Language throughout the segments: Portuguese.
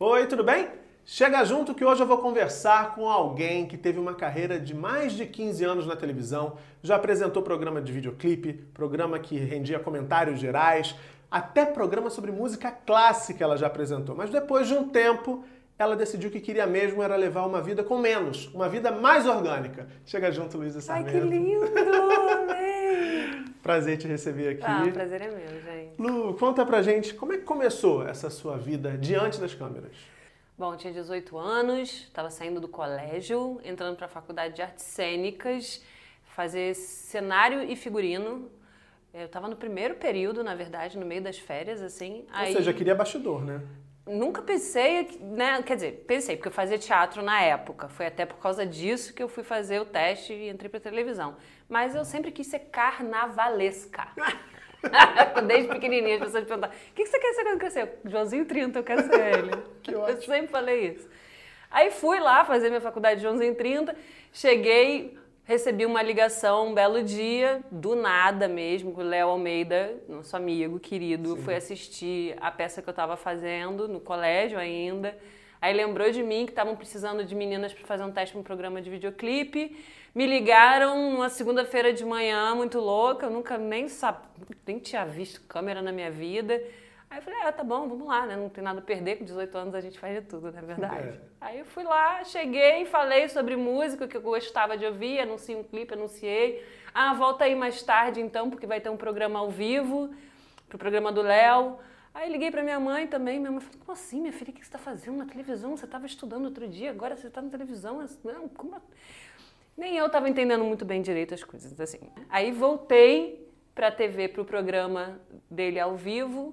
Oi, tudo bem? Chega junto que hoje eu vou conversar com alguém que teve uma carreira de mais de 15 anos na televisão, já apresentou programa de videoclipe, programa que rendia comentários gerais, até programa sobre música clássica ela já apresentou. Mas depois de um tempo, ela decidiu que queria mesmo era levar uma vida com menos, uma vida mais orgânica. Chega junto, Luísa Sarmento. Ai, que lindo! Prazer te receber aqui. Ah, o prazer é meu, gente. Lu, conta pra gente como é que começou essa sua vida diante das câmeras. Bom, eu tinha 18 anos, estava saindo do colégio, entrando para a faculdade de artes cênicas, fazer cenário e figurino. Eu estava no primeiro período, na verdade, no meio das férias, assim. Ou aí... seja, queria bastidor, né? Nunca pensei, né? Quer dizer, pensei, porque eu fazia teatro na época. Foi até por causa disso que eu fui fazer o teste e entrei para televisão. Mas eu sempre quis ser carnavalesca. Desde pequenininha as pessoas perguntam: o que você quer ser quando crescer? Joãozinho 30, eu quero ser ele. que ótimo. Eu sempre falei isso. Aí fui lá fazer minha faculdade de Joãozinho 30, cheguei, recebi uma ligação um belo dia, do nada mesmo, com o Léo Almeida, nosso amigo querido, Sim. foi assistir a peça que eu estava fazendo no colégio ainda. Aí lembrou de mim que estavam precisando de meninas para fazer um teste para um programa de videoclipe. Me ligaram numa segunda-feira de manhã, muito louca, eu nunca nem, sab... nem tinha visto câmera na minha vida. Aí eu falei, ah, tá bom, vamos lá, né? Não tem nada a perder, com 18 anos a gente faz de tudo, na é verdade. É. Aí eu fui lá, cheguei, falei sobre música que eu gostava de ouvir, anunciei um clipe, anunciei. Ah, volta aí mais tarde então, porque vai ter um programa ao vivo, pro programa do Léo. Aí liguei para minha mãe também, minha mãe falou, como assim, minha filha, o que você está fazendo na televisão? Você estava estudando outro dia, agora você está na televisão? Não, como... Nem eu estava entendendo muito bem direito as coisas, assim. Aí voltei para a TV, para o programa dele ao vivo,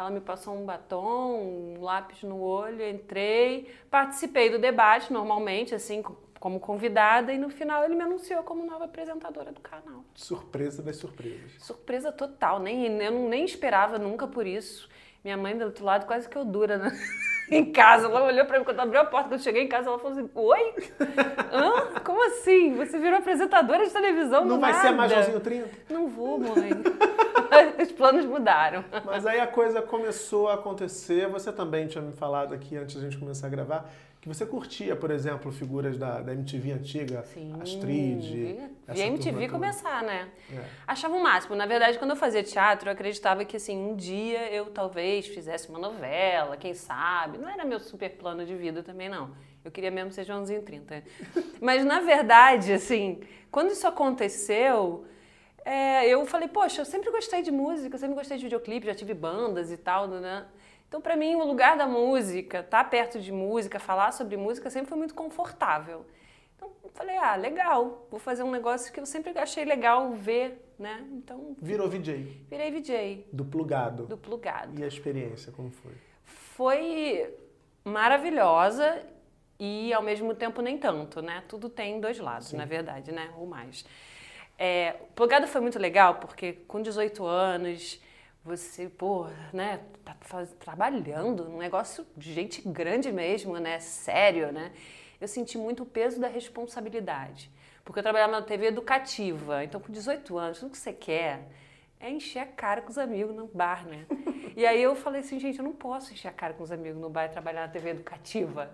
ela me passou um batom, um lápis no olho, entrei, participei do debate normalmente, assim, como convidada, e no final ele me anunciou como nova apresentadora do canal. Surpresa das surpresas. Surpresa total, nem, eu nem esperava nunca por isso. Minha mãe do outro lado quase que eu dura, né? em casa. Ela olhou pra mim quando abriu a porta, quando eu cheguei em casa, ela falou assim: Oi? Hã? Como assim? Você virou apresentadora de televisão? Não vai nada. ser mais Joãozinho 30? Não vou, mãe. Os planos mudaram. Mas aí a coisa começou a acontecer. Você também tinha me falado aqui antes da gente começar a gravar que você curtia, por exemplo, figuras da, da MTV antiga, Sim, Astrid. Vi a MTV começar, né? É. Achava o máximo. Na verdade, quando eu fazia teatro, eu acreditava que assim, um dia eu talvez fizesse uma novela, quem sabe. Não era meu super plano de vida também, não. Eu queria mesmo ser Joãozinho 30. Mas na verdade, assim, quando isso aconteceu, é, eu falei, poxa, eu sempre gostei de música, sempre gostei de videoclipe, já tive bandas e tal, né? Então, para mim, o lugar da música, estar tá perto de música, falar sobre música, sempre foi muito confortável. Então, eu falei, ah, legal, vou fazer um negócio que eu sempre achei legal ver, né? Então. Virou VJ. Virei VJ. Do plugado. Do plugado. E a experiência, como foi? Foi maravilhosa e ao mesmo tempo nem tanto, né? Tudo tem dois lados, Sim. na verdade, né? Ou mais. É, o plugado foi muito legal porque com 18 anos você, pô, né, tá faz, trabalhando, um negócio de gente grande mesmo, né, sério, né? Eu senti muito o peso da responsabilidade. Porque eu trabalhava na TV educativa, então com 18 anos, tudo que você quer é encher a cara com os amigos no bar, né? e aí eu falei assim, gente, eu não posso encher a cara com os amigos no bar e trabalhar na TV educativa,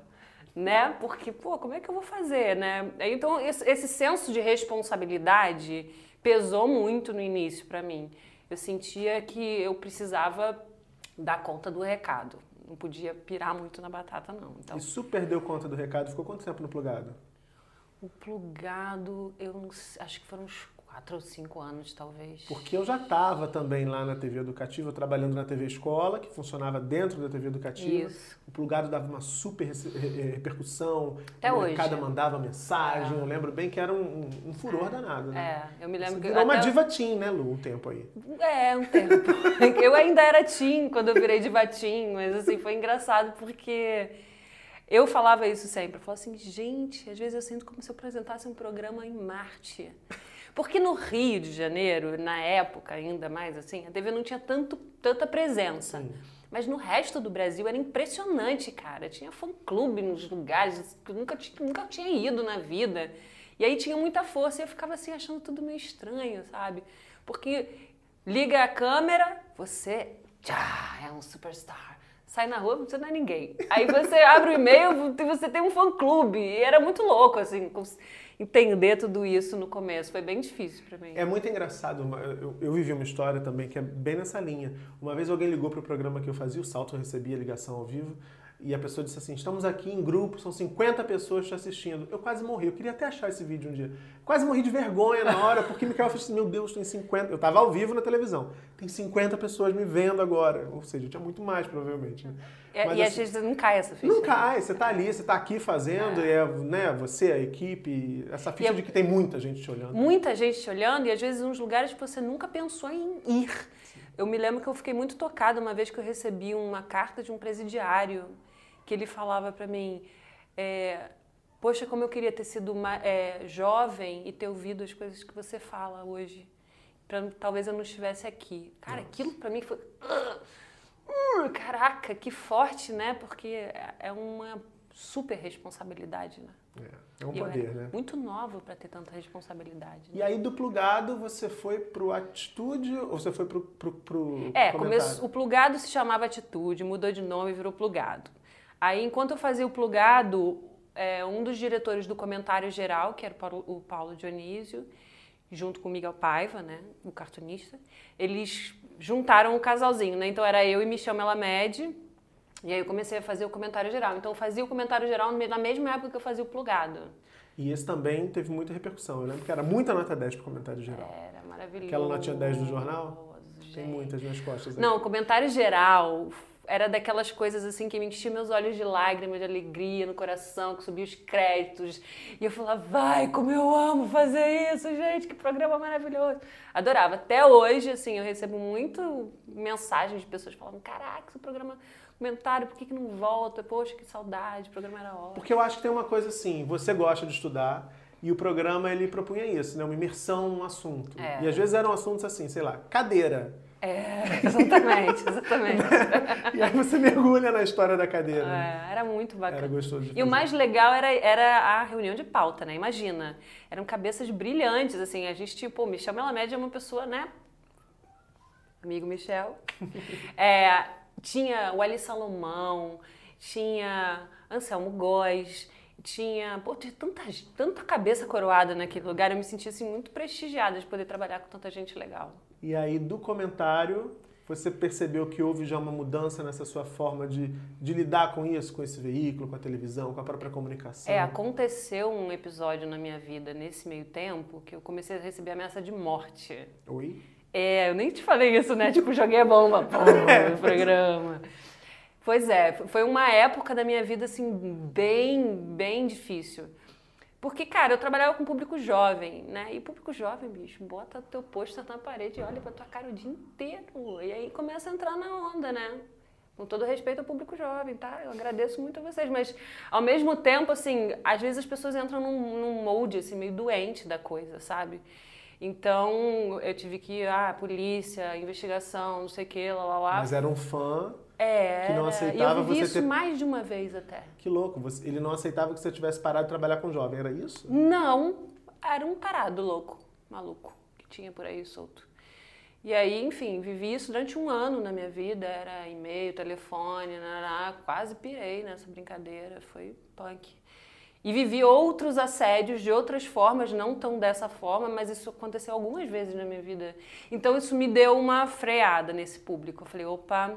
né? Porque, pô, como é que eu vou fazer, né? Então, esse, esse senso de responsabilidade pesou muito no início para mim eu sentia que eu precisava dar conta do recado. Não podia pirar muito na batata, não. Então, Isso perdeu conta do recado? Ficou quanto tempo no plugado? O plugado, eu não, acho que foram uns quatro ou cinco anos, talvez. Porque eu já estava também lá na TV Educativa, trabalhando na TV Escola, que funcionava dentro da TV Educativa. Isso. O plugado dava uma super repercussão. Até hoje. Cada mandava mensagem. É. Eu lembro bem que era um, um furor é. danado. Né? É, eu me lembro Você que. Virou uma diva teen, né, Lu, um tempo aí. É, um tempo. eu ainda era teen quando eu virei diva teen, mas assim, foi engraçado porque. Eu falava isso sempre, eu falava assim, gente, às vezes eu sinto como se eu apresentasse um programa em Marte. Porque no Rio de Janeiro, na época ainda mais assim, a TV não tinha tanto, tanta presença. Sim. Mas no resto do Brasil era impressionante, cara. Tinha fã-clube nos lugares que eu nunca, nunca tinha ido na vida. E aí tinha muita força e eu ficava assim achando tudo meio estranho, sabe? Porque liga a câmera, você já é um superstar. sai na rua, você não é ninguém. Aí você abre o e-mail, você tem um fã-clube. E era muito louco, assim, entender tudo isso no começo. Foi bem difícil para mim. É muito engraçado. Eu, eu, vivi uma história também que é bem nessa linha. Uma vez alguém ligou para o programa que eu fazia, o Salto, eu recebia ligação ao vivo. E a pessoa disse assim: estamos aqui em grupo, são 50 pessoas te assistindo. Eu quase morri, eu queria até achar esse vídeo um dia. Quase morri de vergonha na hora, porque o Mikael falou assim: meu Deus, tem 50. Eu estava ao vivo na televisão, tem 50 pessoas me vendo agora. Ou seja, tinha muito mais, provavelmente. Né? É, Mas, e assim, às vezes não cai essa ficha. Não cai, você está ali, você está aqui fazendo, é. e é né, você, a equipe, essa ficha é, de que tem muita gente te olhando. Muita gente te olhando, e às vezes uns lugares que você nunca pensou em ir. Eu me lembro que eu fiquei muito tocada uma vez que eu recebi uma carta de um presidiário que ele falava para mim, é, poxa, como eu queria ter sido é, jovem e ter ouvido as coisas que você fala hoje, para talvez eu não estivesse aqui. Cara, Nossa. aquilo para mim foi, uh, caraca, que forte, né? Porque é, é uma super responsabilidade, né? É, é um poder, né? Muito nova para ter tanta responsabilidade. Né? E aí do plugado você foi pro atitude ou você foi pro, pro, pro É, começo, o plugado se chamava atitude, mudou de nome e virou plugado. Aí, enquanto eu fazia o plugado, é, um dos diretores do comentário geral, que era o Paulo, o Dionísio, junto com o Miguel Paiva, né, o cartunista, eles juntaram o casalzinho, né? Então era eu e Michel Melamed, e aí eu comecei a fazer o comentário geral. Então eu fazia o comentário geral na mesma época que eu fazia o plugado. E esse também teve muita repercussão, eu lembro que era muita nota 10 pro comentário geral. Era maravilhoso. Aquela notinha 10 do jornal? Gente. Tem muitas nas costas. Aí. Não, comentário geral era daquelas coisas assim que me enchiam meus olhos de lágrimas, de alegria no coração, que subia os créditos. E eu falava, vai, como eu amo fazer isso, gente, que programa maravilhoso. Adorava. Até hoje, assim, eu recebo muito mensagens de pessoas falando, caraca, esse programa comentário, por que, que não volta? Poxa, que saudade, o programa era ótimo. Porque eu acho que tem uma coisa assim, você gosta de estudar, e o programa ele propunha isso, né? Uma imersão num assunto. É. E às vezes eram assuntos assim, sei lá, cadeira. É, exatamente, exatamente. e aí você mergulha na história da cadeira. É, era muito bacana. Era gostoso de fazer. E o mais legal era, era a reunião de pauta, né? Imagina. Eram cabeças brilhantes, assim. A gente, tipo, o Michel Melamed é uma pessoa, né? Amigo Michel. É, tinha o Ali Salomão, tinha Anselmo Góes, tinha, pô, tinha tanta, tanta cabeça coroada naquele lugar. Eu me sentia, assim, muito prestigiada de poder trabalhar com tanta gente legal. E aí, do comentário, você percebeu que houve já uma mudança nessa sua forma de, de lidar com isso, com esse veículo, com a televisão, com a própria comunicação? É, aconteceu um episódio na minha vida nesse meio tempo que eu comecei a receber ameaça de morte. Oi? É, eu nem te falei isso, né? tipo, joguei a bomba pô, no programa. Pois é, foi uma época da minha vida, assim, bem, bem difícil. Porque, cara, eu trabalhava com público jovem, né? E público jovem, bicho, bota teu pôster na parede e olha pra tua cara o dia inteiro. E aí começa a entrar na onda, né? Com todo respeito ao público jovem, tá? Eu agradeço muito a vocês. Mas, ao mesmo tempo, assim, às vezes as pessoas entram num, num molde, assim, meio doente da coisa, sabe? Então, eu tive que ir, ah, polícia, investigação, não sei o que, lá, lá, lá. Mas era um fã é, que não aceitava eu vivi você isso ter... mais de uma vez até. Que louco, você... ele não aceitava que você tivesse parado de trabalhar com jovem, era isso? Não, era um tarado louco, maluco, que tinha por aí solto. E aí, enfim, vivi isso durante um ano na minha vida, era e-mail, telefone, quase pirei nessa brincadeira, foi punk. E vivi outros assédios de outras formas, não tão dessa forma, mas isso aconteceu algumas vezes na minha vida. Então isso me deu uma freada nesse público. Eu falei, opa,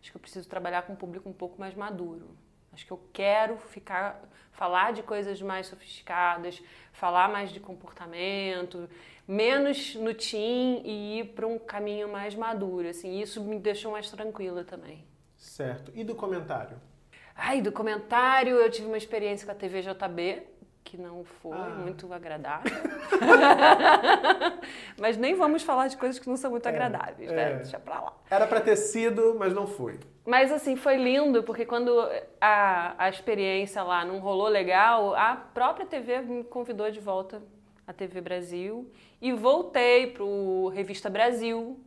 acho que eu preciso trabalhar com um público um pouco mais maduro. Acho que eu quero ficar falar de coisas mais sofisticadas, falar mais de comportamento, menos no teen e ir para um caminho mais maduro, assim. Isso me deixou mais tranquila também. Certo. E do comentário? Ai, do comentário, eu tive uma experiência com a TV JB, que não foi ah. muito agradável. mas nem vamos falar de coisas que não são muito é, agradáveis, né? É. Deixa pra lá. Era para ter sido, mas não foi. Mas assim, foi lindo, porque quando a, a experiência lá não rolou legal, a própria TV me convidou de volta à TV Brasil e voltei pro Revista Brasil.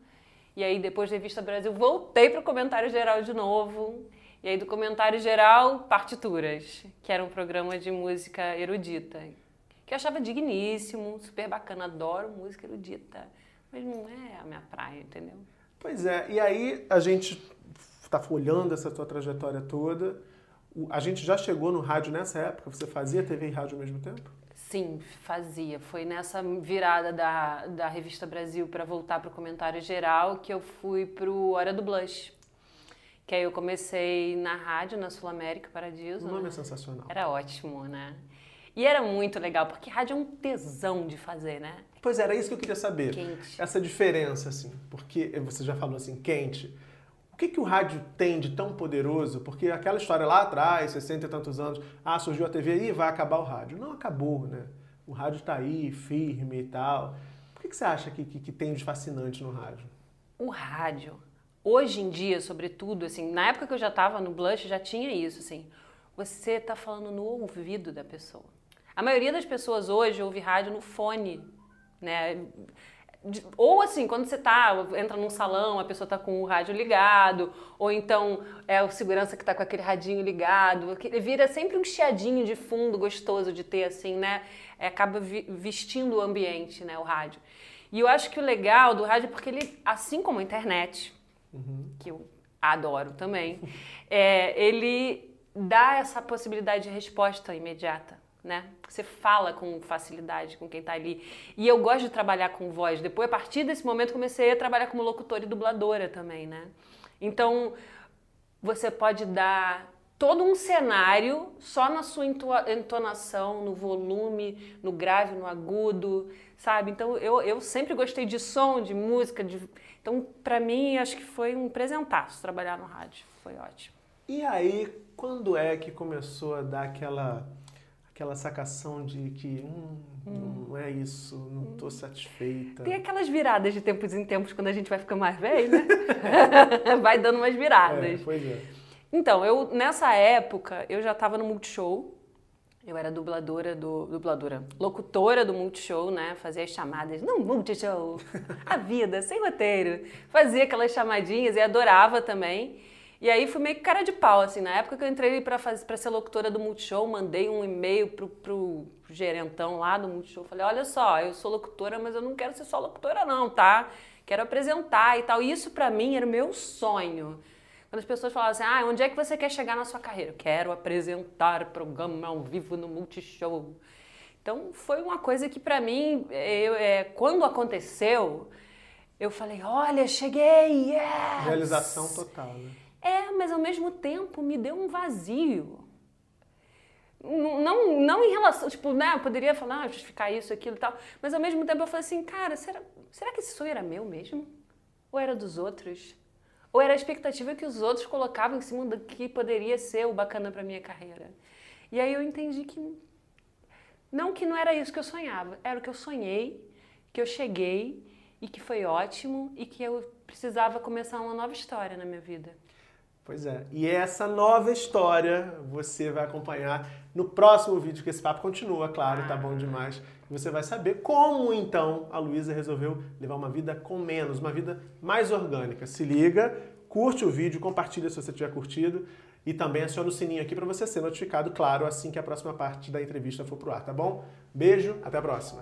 E aí, depois da Revista Brasil, voltei pro Comentário Geral de novo. E aí, do comentário geral, partituras, que era um programa de música erudita, que eu achava digníssimo, super bacana, adoro música erudita, mas não é a minha praia, entendeu? Pois é, e aí a gente está olhando essa tua trajetória toda. A gente já chegou no rádio nessa época? Você fazia TV e rádio ao mesmo tempo? Sim, fazia. Foi nessa virada da, da Revista Brasil para voltar para o comentário geral que eu fui para o Hora do Blush. Que aí eu comecei na rádio, na Sul América Paradiso. O nome né? é sensacional. Era ótimo, né? E era muito legal, porque rádio é um tesão de fazer, né? Pois é, era isso que eu queria saber. Quente. Essa diferença, assim. Porque você já falou assim, quente. O que, que o rádio tem de tão poderoso? Porque aquela história lá atrás, 60 e tantos anos, ah, surgiu a TV e vai acabar o rádio. Não acabou, né? O rádio está aí, firme e tal. O que, que você acha que, que, que tem de fascinante no rádio? O rádio, hoje em dia, sobretudo, assim, na época que eu já estava no Blush, já tinha isso, assim. Você está falando no ouvido da pessoa. A maioria das pessoas hoje ouve rádio no fone, né? Ou assim, quando você tá, entra num salão, a pessoa tá com o rádio ligado, ou então é o segurança que tá com aquele radinho ligado, ele vira sempre um chiadinho de fundo gostoso de ter, assim, né? É, acaba vestindo o ambiente, né, o rádio. E eu acho que o legal do rádio é porque ele, assim como a internet, uhum. que eu adoro também, é, ele dá essa possibilidade de resposta imediata né? Você fala com facilidade com quem está ali. E eu gosto de trabalhar com voz. Depois, a partir desse momento, comecei a trabalhar como locutora e dubladora também, né? Então, você pode dar todo um cenário só na sua entonação, no volume, no grave, no agudo, sabe? Então, eu, eu sempre gostei de som, de música. De... Então, para mim, acho que foi um presentaço trabalhar no rádio. Foi ótimo. E aí, quando é que começou a dar aquela aquela sacação de que hum, hum. não é isso, não estou hum. satisfeita. Tem aquelas viradas de tempos em tempos quando a gente vai ficando mais velho, né? vai dando umas viradas. É, pois é. Então, eu nessa época eu já estava no Multishow. Eu era dubladora do dubladora, locutora do Multishow, né? Fazia as chamadas, não Multishow, a vida sem roteiro. Fazia aquelas chamadinhas e adorava também. E aí fui meio que cara de pau, assim. Na época que eu entrei para ser locutora do Multishow, mandei um e-mail pro, pro, gerentão lá do Multishow. Falei, olha só, eu sou locutora, mas eu não quero ser só locutora não, tá? Quero apresentar e tal. Isso para mim era o meu sonho. Quando as pessoas falavam assim, ah, onde é que você quer chegar na sua carreira? quero apresentar programa ao vivo no Multishow. Então foi uma coisa que para mim, eu, é, quando aconteceu, eu falei, olha, cheguei, yes! Realização total, né? É, mas ao mesmo tempo me deu um vazio. Não, não em relação, tipo, né, eu poderia falar, ah, justificar isso, aquilo e tal, mas ao mesmo tempo eu falei assim, cara, será, será que esse sonho era meu mesmo? Ou era dos outros? Ou era a expectativa que os outros colocavam em cima do que poderia ser o bacana para minha carreira? E aí eu entendi que não que não era isso que eu sonhava, era o que eu sonhei, que eu cheguei e que foi ótimo e que eu precisava começar uma nova história na minha vida. Pois é. E essa nova história você vai acompanhar no próximo vídeo, que esse papo continua, claro, tá bom demais. Você vai saber como então a Luísa resolveu levar uma vida com menos, uma vida mais orgânica. Se liga, curte o vídeo, compartilha se você tiver curtido e também aciona o sininho aqui para você ser notificado, claro, assim que a próxima parte da entrevista for pro ar, tá bom? Beijo, até a próxima.